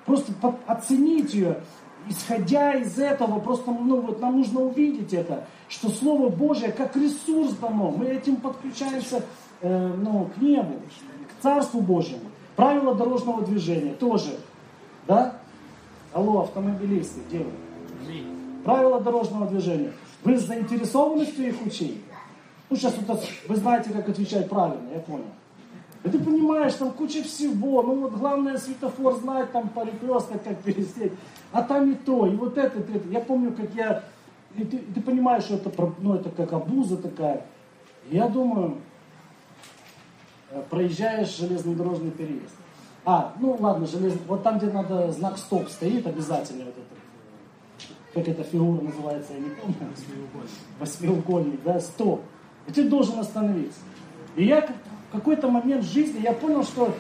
Просто оценить ее, исходя из этого, просто ну, вот нам нужно увидеть это, что Слово Божье как ресурс дано. Мы этим подключаемся э, ну, к небу, к Царству Божьему. Правила дорожного движения тоже. Да? Алло, автомобилисты, где вы? Правила дорожного движения. Вы с заинтересованностью их учить? Ну, сейчас вот вы знаете, как отвечать правильно, я понял. И ты понимаешь, там куча всего. Ну вот главное светофор знать, там перекресток, как пересечь. А там и то, и вот это, и это. Я помню, как я... И ты, и ты понимаешь, что это, ну, это как обуза такая. Я думаю, э, проезжаешь железнодорожный переезд. А, ну ладно, железный, вот там, где надо знак стоп стоит, обязательно вот это, как эта фигура называется, я не помню. Восьмиугольник. Восьмиугольник, да, стоп. И ты должен остановиться. И я в какой-то момент жизни, я понял, что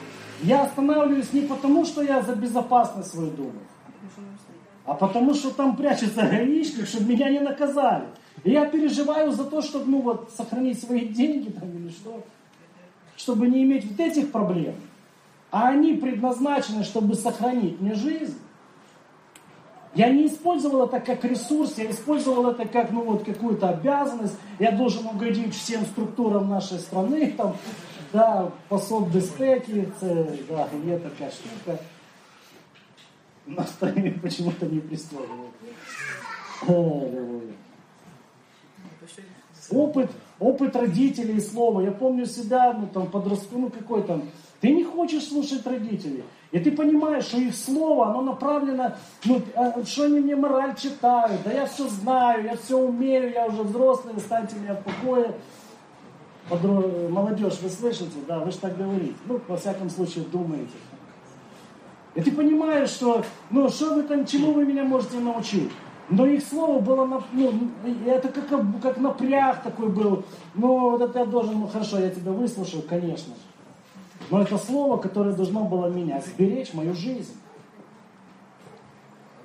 я останавливаюсь не потому, что я за безопасность свою думаю, а потому что там прячется гаишник, чтобы меня не наказали. И я переживаю за то, чтобы ну, вот, сохранить свои деньги там, или что, чтобы не иметь вот этих проблем а они предназначены, чтобы сохранить мне жизнь. Я не использовал это как ресурс, я использовал это как ну, вот, какую-то обязанность. Я должен угодить всем структурам нашей страны, там, да, посол безпеки, да, є така штука. Нас почему-то не пристроили. Опыт, опыт родителей слова. Я помню себя, ну там подростку, ну какой там, ты не хочешь слушать родителей. И ты понимаешь, что их слово, оно направлено, ну, а, что они мне мораль читают, да я все знаю, я все умею, я уже взрослый, оставьте меня в покое. Подро... Молодежь, вы слышите, да, вы же так говорите. Ну, во всяком случае, думаете. И ты понимаешь, что, ну, что вы там, чему вы меня можете научить? Но их слово было, ну, это как, как напряг такой был. Ну, вот это я должен, ну, хорошо, я тебя выслушаю, конечно же. Но это слово, которое должно было меня сберечь мою жизнь.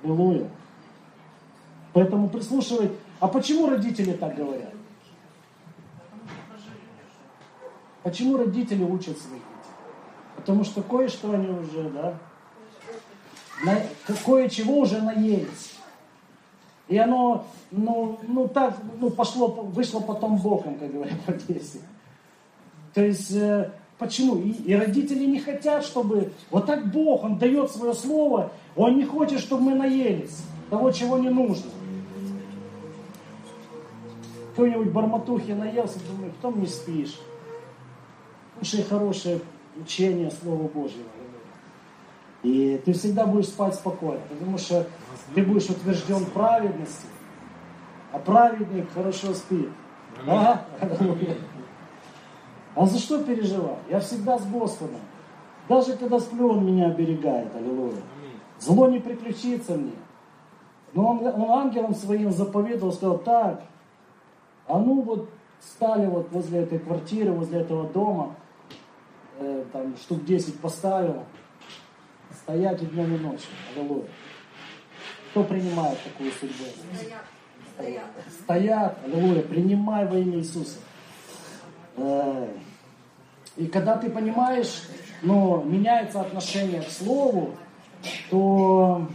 Аллилуйя. Поэтому прислушивай. А почему родители так говорят? Почему родители учат своих детей? Потому что кое-что они уже, да, на, кое-чего уже наелись. И оно, ну, ну так, ну пошло, вышло потом боком, как говорят в Одессе. То есть э, Почему? И, и родители не хотят, чтобы... Вот так Бог, Он дает свое слово, Он не хочет, чтобы мы наелись того, чего не нужно. Какой-нибудь барматухи наелся, думаю, потом не спишь. Слушай хорошее учение Слова Божьего. И ты всегда будешь спать спокойно, потому что ты будешь утвержден праведности, а праведник хорошо спит. Ага. А за что переживать? Я всегда с Господом. Даже когда сплю, Он меня оберегает. Аллилуйя. Зло не приключится мне. Но он, он ангелом своим заповедовал, сказал, так, а ну вот стали вот возле этой квартиры, возле этого дома, э, там штук 10 поставил, стоять и днем и ночью. Аллилуйя. Кто принимает такую судьбу? Стоят. Стоят. Аллилуйя. Принимай во имя Иисуса. Э, и когда ты понимаешь, ну, меняется отношение к слову, то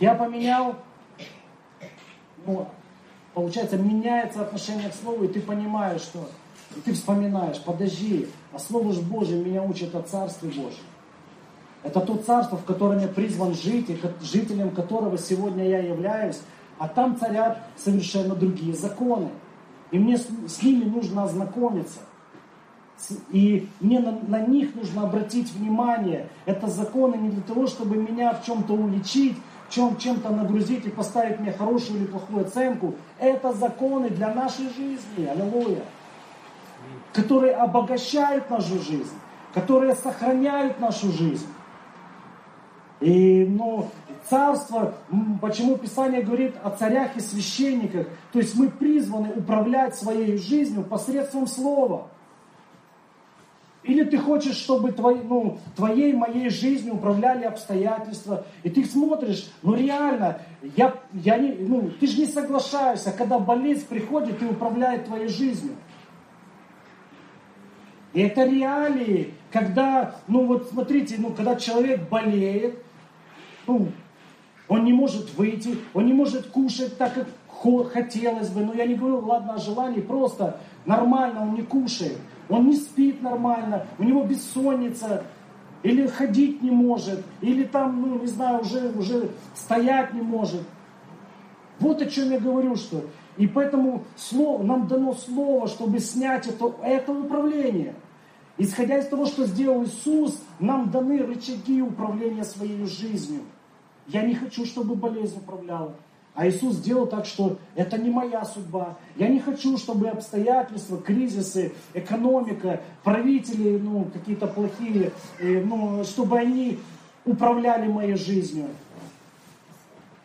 я поменял, ну, получается, меняется отношение к слову, и ты понимаешь, что и ты вспоминаешь, подожди, а Слово же Божие меня учит о Царстве Божьем. Это то царство, в котором я призван жить, и жителем которого сегодня я являюсь. А там царят совершенно другие законы. И мне с, с ними нужно ознакомиться. И мне на, на них нужно обратить внимание. Это законы не для того, чтобы меня в чем-то уличить, в чем, чем-то нагрузить и поставить мне хорошую или плохую оценку. Это законы для нашей жизни. Аллилуйя. Которые обогащают нашу жизнь, которые сохраняют нашу жизнь. И, ну, царство, почему Писание говорит о царях и священниках, то есть мы призваны управлять своей жизнью посредством слова. Или ты хочешь, чтобы твой, ну, твоей, моей жизнью управляли обстоятельства, и ты смотришь, ну реально, я, я не, ну, ты же не соглашаешься, когда болезнь приходит и управляет твоей жизнью. И это реалии, когда, ну вот смотрите, ну когда человек болеет, ну, он не может выйти, он не может кушать так, как хотелось бы. Но я не говорю, ладно, о желании, просто нормально он не кушает. Он не спит нормально, у него бессонница, или ходить не может, или там, ну, не знаю, уже, уже стоять не может. Вот о чем я говорю, что. И поэтому слово, нам дано слово, чтобы снять это, это управление. Исходя из того, что сделал Иисус, нам даны рычаги управления своей жизнью. Я не хочу, чтобы болезнь управляла. А Иисус сделал так, что это не моя судьба. Я не хочу, чтобы обстоятельства, кризисы, экономика, правители, ну, какие-то плохие, э, ну, чтобы они управляли моей жизнью.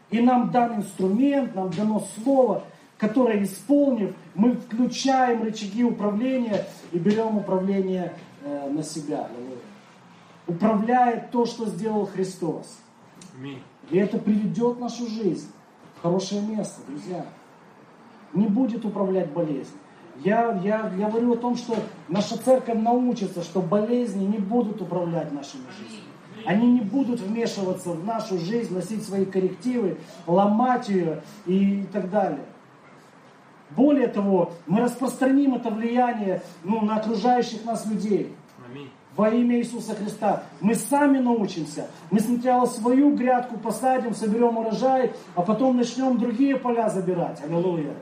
И нам дан инструмент, нам дано слово, которое, исполнив, мы включаем рычаги управления и берем управление э, на себя. Управляет то, что сделал Христос. И это приведет нашу жизнь в хорошее место, друзья. Не будет управлять болезнь. Я, я, я говорю о том, что наша церковь научится, что болезни не будут управлять нашими жизнями. Они не будут вмешиваться в нашу жизнь, носить свои коррективы, ломать ее и так далее. Более того, мы распространим это влияние ну, на окружающих нас людей. Аминь во имя Иисуса Христа. Мы сами научимся. Мы сначала свою грядку посадим, соберем урожай, а потом начнем другие поля забирать. Аллилуйя.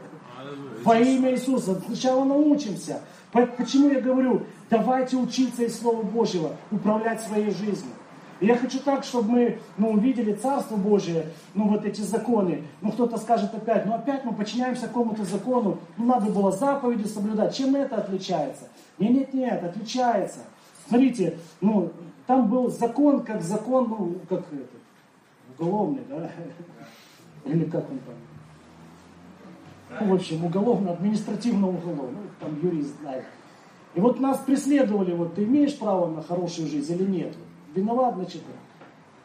Во имя Иисуса. Сначала научимся. Почему я говорю, давайте учиться из Слова Божьего, управлять своей жизнью. Я хочу так, чтобы мы ну, увидели Царство Божие, ну вот эти законы. Ну кто-то скажет опять, ну опять мы подчиняемся какому-то закону, ну надо было заповеди соблюдать. Чем это отличается? Нет, нет, нет, отличается. Смотрите, ну, там был закон, как закон, ну, как это, уголовный, да? Или как он там? Ну, в общем, уголовно-административно уголовный, ну, там юрист знает. И вот нас преследовали, вот ты имеешь право на хорошую жизнь или нет? Виноват, значит,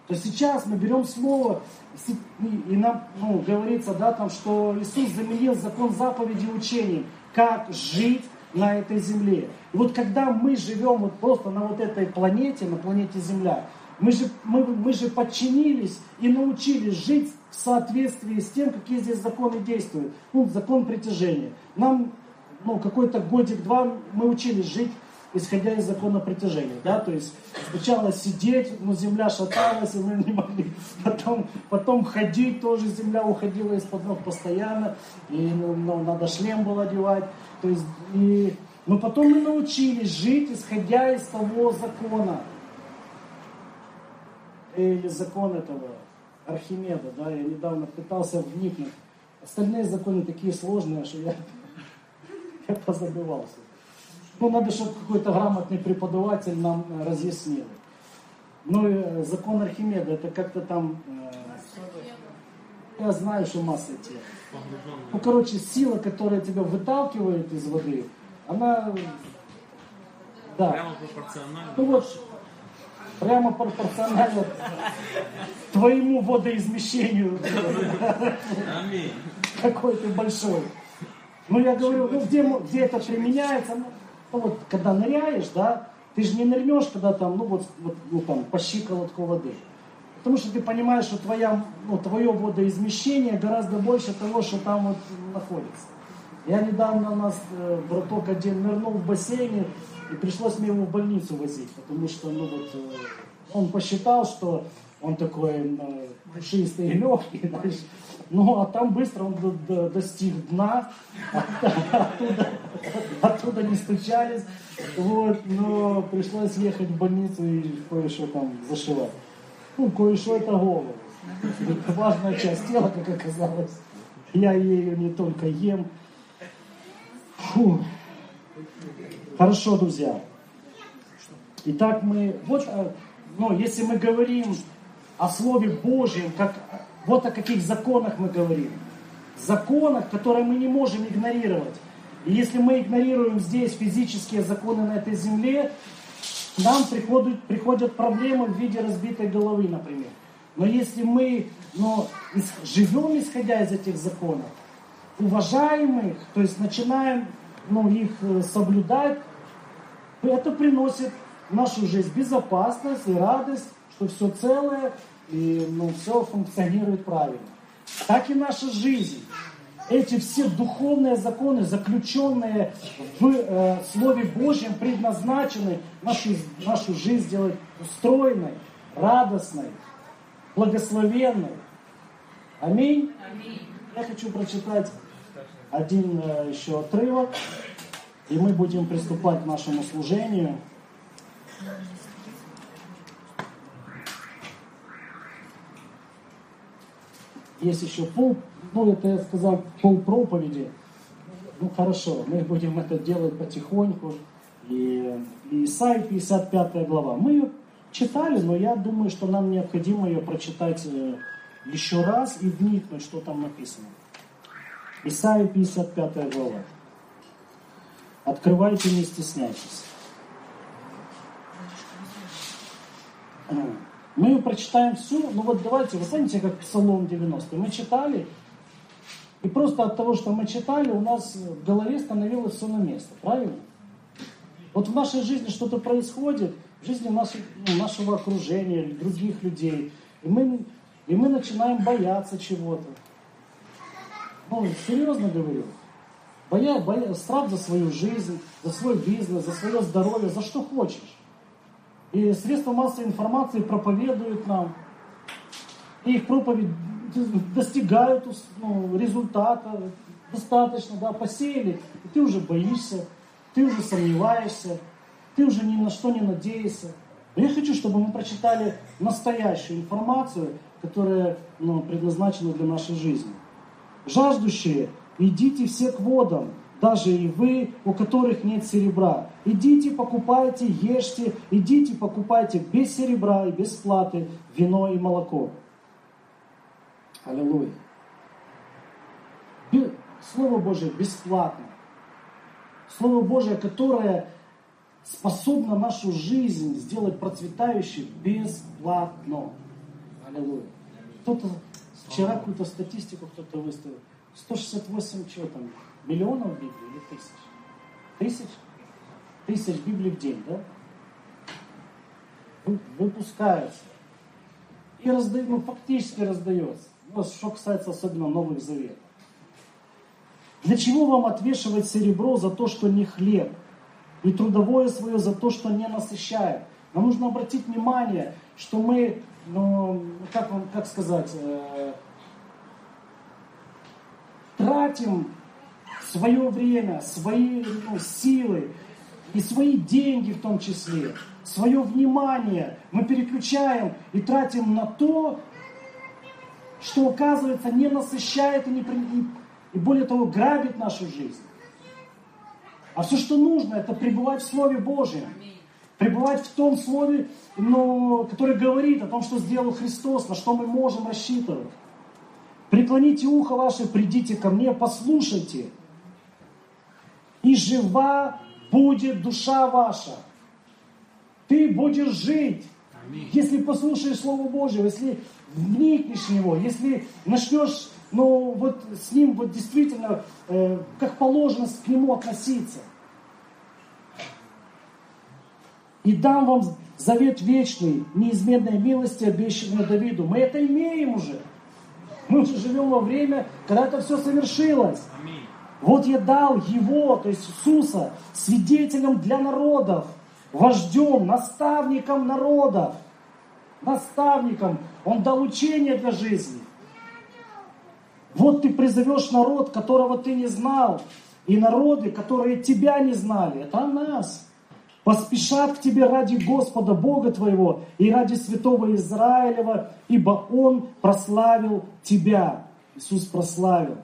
то сейчас мы берем слово, и нам ну, говорится, да, там, что Иисус заменил закон заповеди учением, как жить на этой земле. И вот когда мы живем вот просто на вот этой планете, на планете Земля, мы же, мы, мы же подчинились и научились жить в соответствии с тем, какие здесь законы действуют. Ну, закон притяжения. Нам ну, какой-то годик-два мы учились жить исходя из закона притяжения, да, то есть сначала сидеть, но земля шаталась, и мы не могли, потом, потом ходить, тоже земля уходила из-под ног постоянно, и ну, ну, надо шлем было одевать, то есть, и, но потом мы научились жить, исходя из того закона, или закон этого Архимеда, да, я недавно пытался вникнуть, остальные законы такие сложные, что я, я позабывался. Ну, надо, чтобы какой-то грамотный преподаватель нам э, разъяснил. Ну, и э, закон Архимеда, это как-то там... Э, я знаю, что масса тех. Ну, короче, сила, которая тебя выталкивает из воды, она... Да. Прямо пропорционально. Ну вот, прямо пропорционально твоему водоизмещению. Какой ты большой. Ну, я говорю, ну, где, где это применяется? Ну, ну, вот, когда ныряешь, да, ты же не нырнешь, когда там, ну, вот, вот ну, там, по щиколотку воды. Потому что ты понимаешь, что твоя, ну, твое водоизмещение гораздо больше того, что там вот находится. Я недавно у нас э, браток один нырнул в бассейне, и пришлось мне его в больницу возить, потому что ну, вот, э, он посчитал, что он такой э, пушистый и легкий, знаешь. Ну, а там быстро он до, до, достиг дна, оттуда, оттуда не стучались, вот, но пришлось ехать в больницу и кое-что там зашивать. Ну, кое-что это голову. Это важная часть тела, как оказалось. Я ее не только ем. Фу. Хорошо, друзья. Итак, мы, вот, э, ну, если мы говорим о Слове Божьем, как, вот о каких законах мы говорим. Законах, которые мы не можем игнорировать. И если мы игнорируем здесь физические законы на этой земле, нам приходят, приходят проблемы в виде разбитой головы, например. Но если мы но, живем, исходя из этих законов, уважаем их, то есть начинаем ну, их э, соблюдать, это приносит в нашу жизнь безопасность и радость, что все целое и ну, все функционирует правильно. Так и наша жизнь. Эти все духовные законы, заключенные в э, Слове Божьем, предназначены нашу, нашу жизнь сделать устроенной, радостной, благословенной. Аминь. Аминь. Я хочу прочитать один э, еще отрывок, и мы будем приступать к нашему служению. Есть еще пол, ну это я сказал пол проповеди. Ну хорошо, мы будем это делать потихоньку. И, и Исаия 55 глава. Мы ее читали, но я думаю, что нам необходимо ее прочитать э, еще раз и вникнуть, что там написано. Исайя 55 глава. Открывайте, не стесняйтесь. Мы ее прочитаем всю, ну вот давайте, вы знаете, как Псалом 90. Мы читали, и просто от того, что мы читали, у нас в голове становилось все на место, правильно? Вот в нашей жизни что-то происходит, в жизни наших, ну, нашего окружения, других людей, и мы, и мы начинаем бояться чего-то. Ну, серьезно говорю. Боя, боя, страх за свою жизнь, за свой бизнес, за свое здоровье, за что хочешь. И средства массовой информации проповедуют нам. И их проповедь достигают ну, результата достаточно, да, посеяли, и ты уже боишься, ты уже сомневаешься, ты уже ни на что не надеешься. Но я хочу, чтобы мы прочитали настоящую информацию, которая ну, предназначена для нашей жизни. Жаждущие, идите все к водам, даже и вы, у которых нет серебра. Идите, покупайте, ешьте, идите, покупайте без серебра и без платы вино и молоко. Аллилуйя. Слово Божие бесплатно. Слово Божие, которое способно нашу жизнь сделать процветающей бесплатно. Аллилуйя. Кто-то Вчера какую-то статистику кто-то выставил. 168 чего там, миллионов Библий или тысяч? Тысяч? Тысяч Библий в день, да? Выпускается. И раздают, ну, фактически раздается. Ну, что касается особенно Новых Заветов. Для чего вам отвешивать серебро за то, что не хлеб? И трудовое свое за то, что не насыщает? Нам нужно обратить внимание, что мы ну, как вам, как сказать, э, тратим свое время, свои ну, силы и свои деньги в том числе, свое внимание мы переключаем и тратим на то, что, оказывается, не насыщает и, не, и, более того, грабит нашу жизнь. А все, что нужно, это пребывать в Слове Божьем пребывать в том слове, но, которое говорит о том, что сделал Христос, на что мы можем рассчитывать. Преклоните ухо ваше, придите ко мне, послушайте. И жива будет душа ваша. Ты будешь жить. Если послушаешь Слово Божье, если вникнешь в него, если начнешь, ну вот с ним вот действительно, э, как положено к нему относиться. И дам вам завет вечный, неизменной милости, обещанной Давиду. Мы это имеем уже. Мы уже живем во время, когда это все совершилось. Вот я дал его, то есть Иисуса, свидетелем для народов, вождем, наставником народов. Наставником. Он дал учение для жизни. Вот ты призовешь народ, которого ты не знал, и народы, которые тебя не знали. Это о нас. Поспешат к тебе ради Господа Бога твоего и ради святого Израилева, ибо Он прославил тебя. Иисус прославил.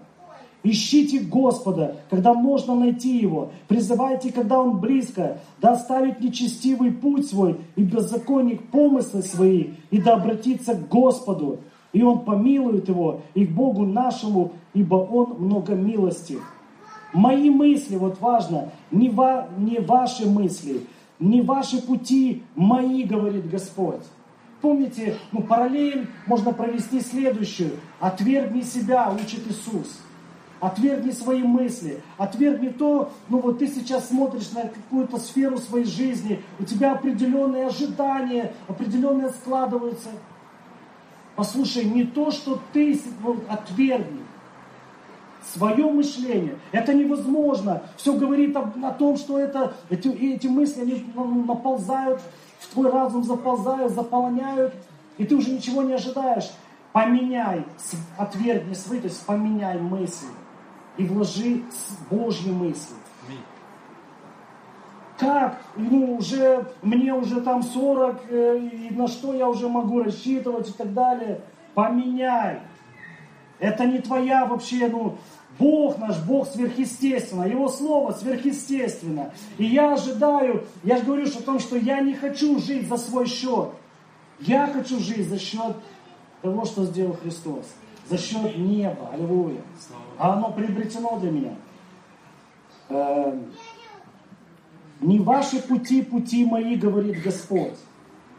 Ищите Господа, когда можно найти Его. Призывайте, когда Он близко. Да оставит нечестивый путь свой и беззаконник помыслы свои, и да обратиться к Господу. И Он помилует его, и к Богу нашему, ибо Он много милости. Мои мысли, вот важно, не, ва, не ваши мысли, не ваши пути, мои, говорит Господь. Помните, ну, параллель можно провести следующую. Отвергни себя, учит Иисус. Отвергни свои мысли, отвергни то, ну вот ты сейчас смотришь на какую-то сферу своей жизни, у тебя определенные ожидания, определенные складываются. Послушай, не то, что ты отвергни, свое мышление. Это невозможно. Все говорит о, о том, что это, эти, эти мысли они наползают, в твой разум заползают, заполняют, и ты уже ничего не ожидаешь. Поменяй, отвергни свои, то есть поменяй мысли и вложи Божьи мысли. Как? Ну, уже, мне уже там 40, э, и на что я уже могу рассчитывать и так далее. Поменяй. Это не твоя вообще, ну, Бог наш, Бог сверхъестественно, Его Слово сверхъестественно. И я ожидаю, я же говорю о том, что я не хочу жить за свой счет. Я хочу жить за счет того, что сделал Христос. За счет неба. Аллилуйя. А оно приобретено для меня. Эм, не ваши пути, пути мои, говорит Господь.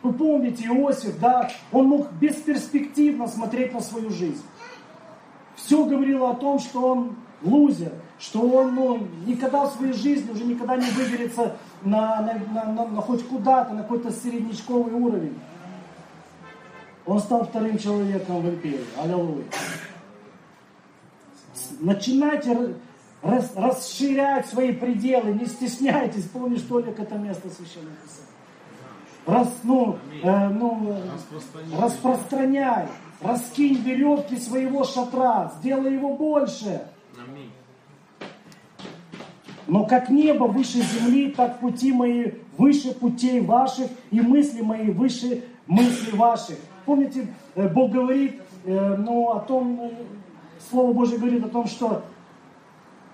Вы помните, Иосиф, да, он мог бесперспективно смотреть на свою жизнь. Все говорило о том, что он лузер, что он ну, никогда в своей жизни уже никогда не выберется на, на, на, на, на хоть куда-то, на какой-то среднячковый уровень. Он стал вторым человеком в империи. Аллилуйя. Начинайте рас, расширять свои пределы, не стесняйтесь. Помнишь, Толик, это место священного писания. Рас, ну, э, ну, распространяй. Раскинь веревки своего шатра, сделай его больше. Но как небо выше земли, так пути мои выше путей ваших, и мысли мои выше мыслей ваших. Помните, э, Бог говорит э, ну, о том, Слово Божье говорит о том, что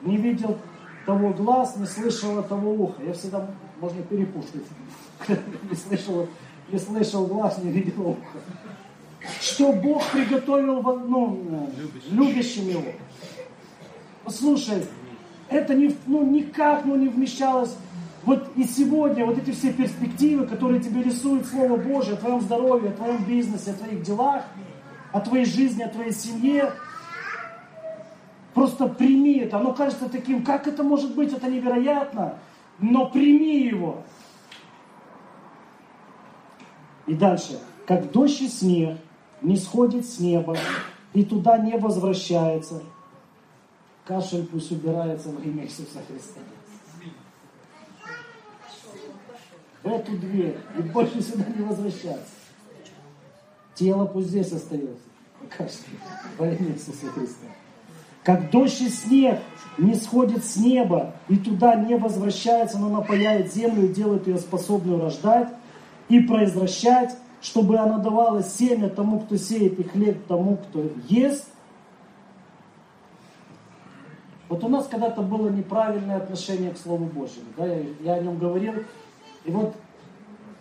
не видел того глаз, не слышал того уха. Я всегда, можно перепутать. Не слышал, не слышал глаз, не видел уха что Бог приготовил ну, любящим его. Послушай, это не, ну, никак ну, не вмещалось. Вот и сегодня вот эти все перспективы, которые тебе рисует Слово Божье о твоем здоровье, о твоем бизнесе, о твоих делах, о твоей жизни, о твоей семье, просто прими это. Оно кажется таким, как это может быть, это невероятно, но прими его. И дальше. Как дождь и снег не сходит с неба и туда не возвращается. Кашель пусть убирается во имя Иисуса Христа. В эту дверь и больше сюда не возвращаться. Тело пусть здесь остается. Кашель во имя Иисуса Христа. Как дождь и снег не сходит с неба и туда не возвращается, но напаяет землю и делает ее способную рождать и произвращать, чтобы она давала семя тому, кто сеет, и хлеб тому, кто ест. Вот у нас когда-то было неправильное отношение к Слову Божьему, да, я, я о нем говорил. И вот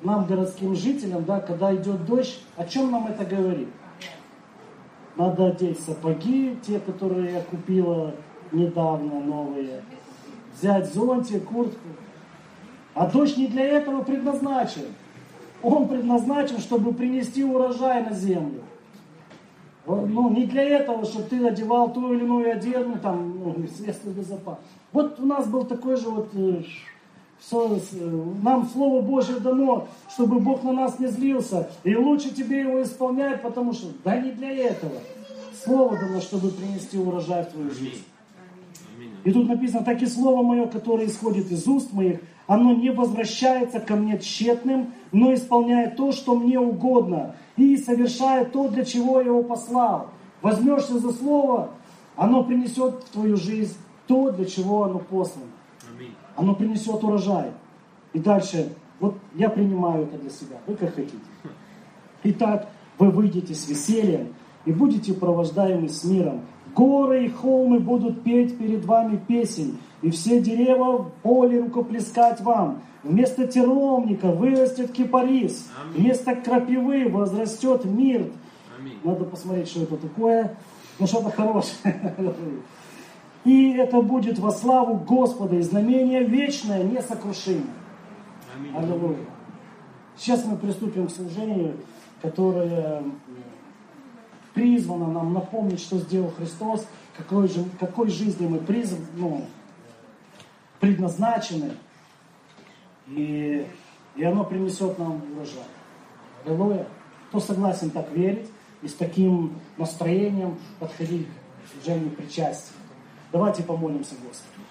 нам, городским жителям, да, когда идет дождь, о чем нам это говорит? Надо одеть сапоги, те, которые я купила недавно, новые, взять зонтик, куртку. А дождь не для этого предназначен. Он предназначен, чтобы принести урожай на землю. Ну, не для этого, чтобы ты одевал ту или иную одежду, там, ну, средства безопасности. Вот у нас был такой же вот, э, нам Слово Божье дано, чтобы Бог на нас не злился. И лучше тебе его исполнять, потому что, да не для этого. Слово дано, чтобы принести урожай в твою жизнь. И тут написано, так и слово мое, которое исходит из уст моих, оно не возвращается ко мне тщетным, но исполняет то, что мне угодно, и совершает то, для чего я его послал. Возьмешься за слово, оно принесет в твою жизнь то, для чего оно послано. Оно принесет урожай. И дальше, вот я принимаю это для себя, вы как хотите. Итак, вы выйдете с весельем и будете провождаемы с миром, Горы и холмы будут петь перед вами песень, и все деревья в поле рукоплескать вам. Вместо терновника вырастет кипарис, Аминь. вместо крапивы возрастет мир. Аминь. Надо посмотреть, что это такое. Ну, что-то хорошее. И это будет во славу Господа, и знамение вечное, несокрушимое. Аллилуйя. Сейчас мы приступим к служению, которое призвано нам напомнить, что сделал Христос, какой, же, какой жизни мы призв, ну, предназначены, и, и оно принесет нам урожай. Аллилуйя. Кто согласен так верить и с таким настроением подходить к служению причастия? Давайте помолимся Господу.